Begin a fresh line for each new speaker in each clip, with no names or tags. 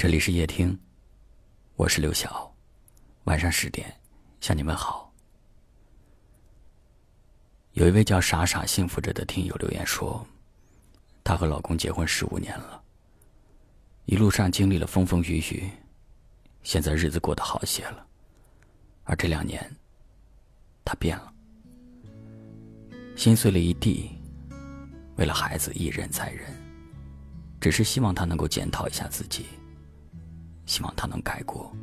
这里是夜听，我是刘晓。晚上十点向你们好。有一位叫“傻傻幸福着”的听友留言说，她和老公结婚十五年了，一路上经历了风风雨雨，现在日子过得好些了。而这两年，她变了，心碎了一地，为了孩子一忍再忍，只是希望他能够检讨一下自己。希望他能改过。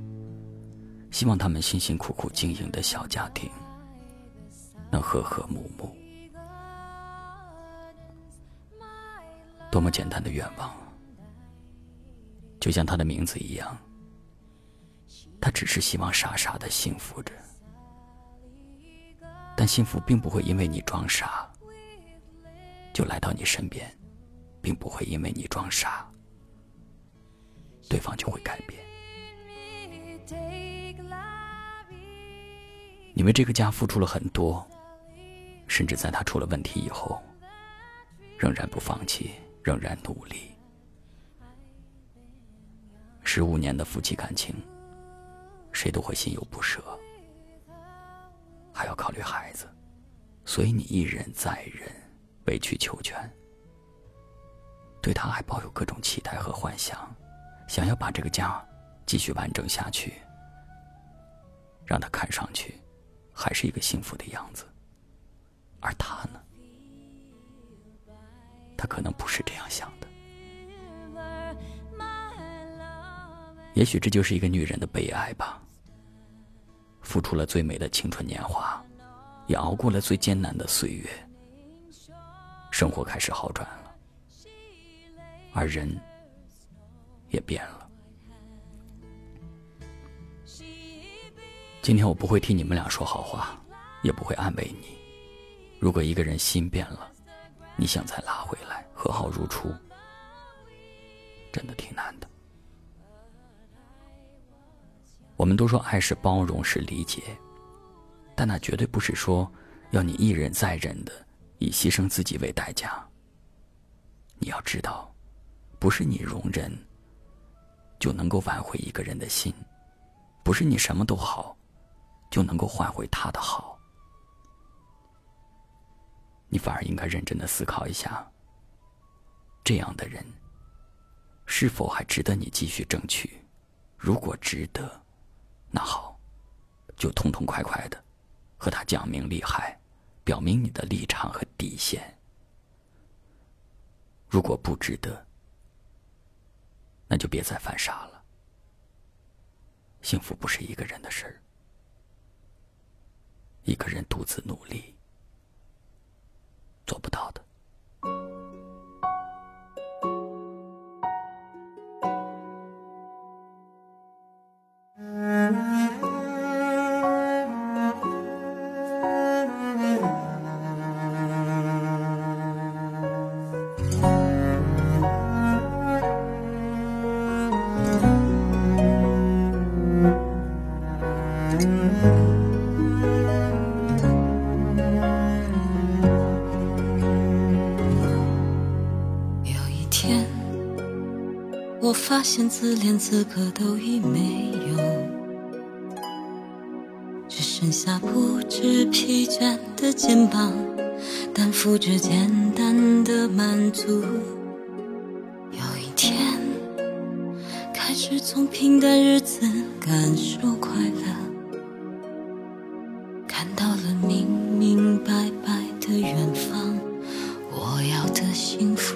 希望他们辛辛苦苦经营的小家庭能和和睦睦。多么简单的愿望，就像他的名字一样，他只是希望傻傻的幸福着。但幸福并不会因为你装傻就来到你身边，并不会因为你装傻。对方就会改变。你为这个家付出了很多，甚至在他出了问题以后，仍然不放弃，仍然努力。十五年的夫妻感情，谁都会心有不舍，还要考虑孩子，所以你一忍再忍，委曲求全，对他还抱有各种期待和幻想。想要把这个家继续完整下去，让他看上去还是一个幸福的样子，而他呢，他可能不是这样想的。也许这就是一个女人的悲哀吧。付出了最美的青春年华，也熬过了最艰难的岁月，生活开始好转了，而人。也变了。今天我不会替你们俩说好话，也不会安慰你。如果一个人心变了，你想再拉回来和好如初，真的挺难的。我们都说爱是包容，是理解，但那绝对不是说要你一忍再忍的，以牺牲自己为代价。你要知道，不是你容忍。就能够挽回一个人的心，不是你什么都好，就能够换回他的好。你反而应该认真的思考一下，这样的人是否还值得你继续争取？如果值得，那好，就痛痛快快的和他讲明利害，表明你的立场和底线。如果不值得，那就别再犯傻了。幸福不是一个人的事儿，一个人独自努力做不到的。
发现自怜资格都已没有，只剩下不知疲倦的肩膀，担负着简单的满足。有一天，开始从平淡日子感受快乐，看到了明明白白的远方，我要的幸福。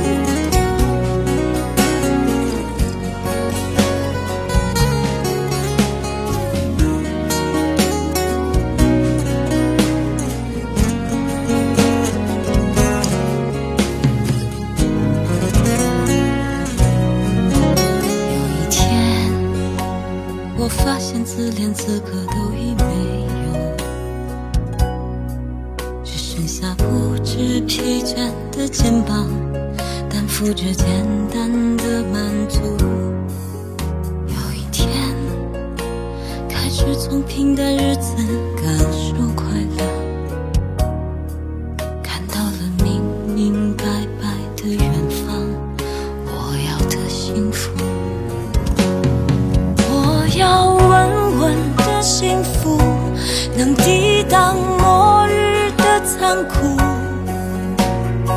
思念此刻都已没有，只剩下不知疲倦的肩膀，担负着简单的满足。有一天，开始从平淡日子感受快乐，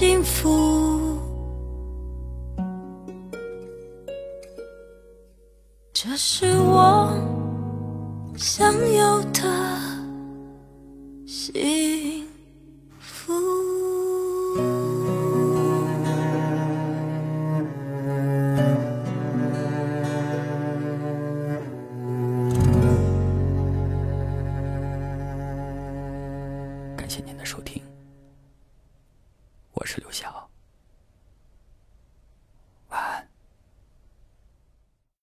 幸福，这是我想要的幸
只留下，